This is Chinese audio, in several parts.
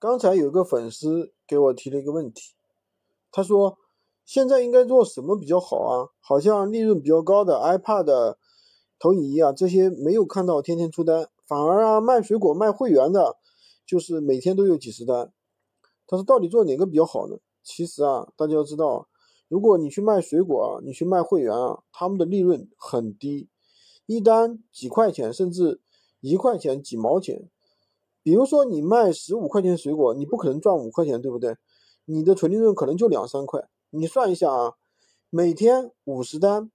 刚才有个粉丝给我提了一个问题，他说现在应该做什么比较好啊？好像利润比较高的 iPad、投影仪啊这些没有看到天天出单，反而啊卖水果卖会员的，就是每天都有几十单。他说到底做哪个比较好呢？其实啊，大家要知道，如果你去卖水果啊，你去卖会员啊，他们的利润很低，一单几块钱，甚至一块钱、几毛钱。比如说你卖十五块钱水果，你不可能赚五块钱，对不对？你的纯利润可能就两三块。你算一下啊，每天五十单，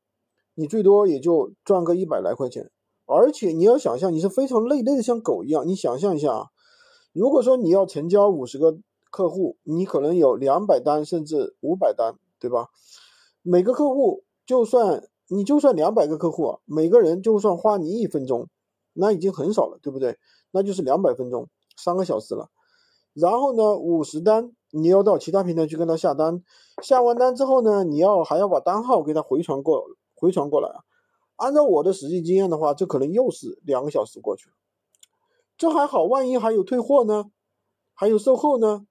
你最多也就赚个一百来块钱。而且你要想象，你是非常累，累的像狗一样。你想象一下啊，如果说你要成交五十个客户，你可能有两百单甚至五百单，对吧？每个客户就算你就算两百个客户，每个人就算花你一分钟，那已经很少了，对不对？那就是两百分钟，三个小时了。然后呢，五十单你要到其他平台去跟他下单，下完单之后呢，你要还要把单号给他回传过回传过来啊。按照我的实际经验的话，这可能又是两个小时过去了。这还好，万一还有退货呢？还有售后呢？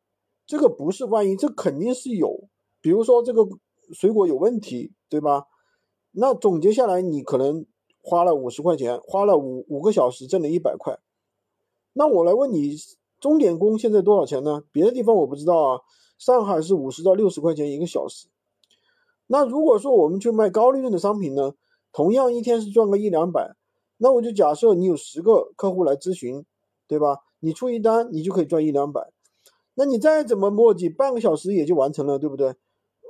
这个不是万一，这肯定是有。比如说这个水果有问题，对吧？那总结下来，你可能花了五十块钱，花了五五个小时，挣了一百块。那我来问你，钟点工现在多少钱呢？别的地方我不知道啊，上海是五十到六十块钱一个小时。那如果说我们去卖高利润的商品呢，同样一天是赚个一两百，那我就假设你有十个客户来咨询，对吧？你出一单，你就可以赚一两百。那你再怎么磨叽，半个小时也就完成了，对不对？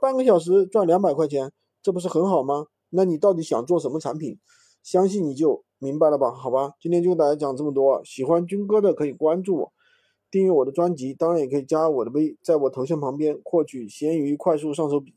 半个小时赚两百块钱，这不是很好吗？那你到底想做什么产品？相信你就。明白了吧？好吧，今天就跟大家讲这么多。喜欢军哥的可以关注我，订阅我的专辑，当然也可以加我的微，在我头像旁边获取闲鱼快速上手笔。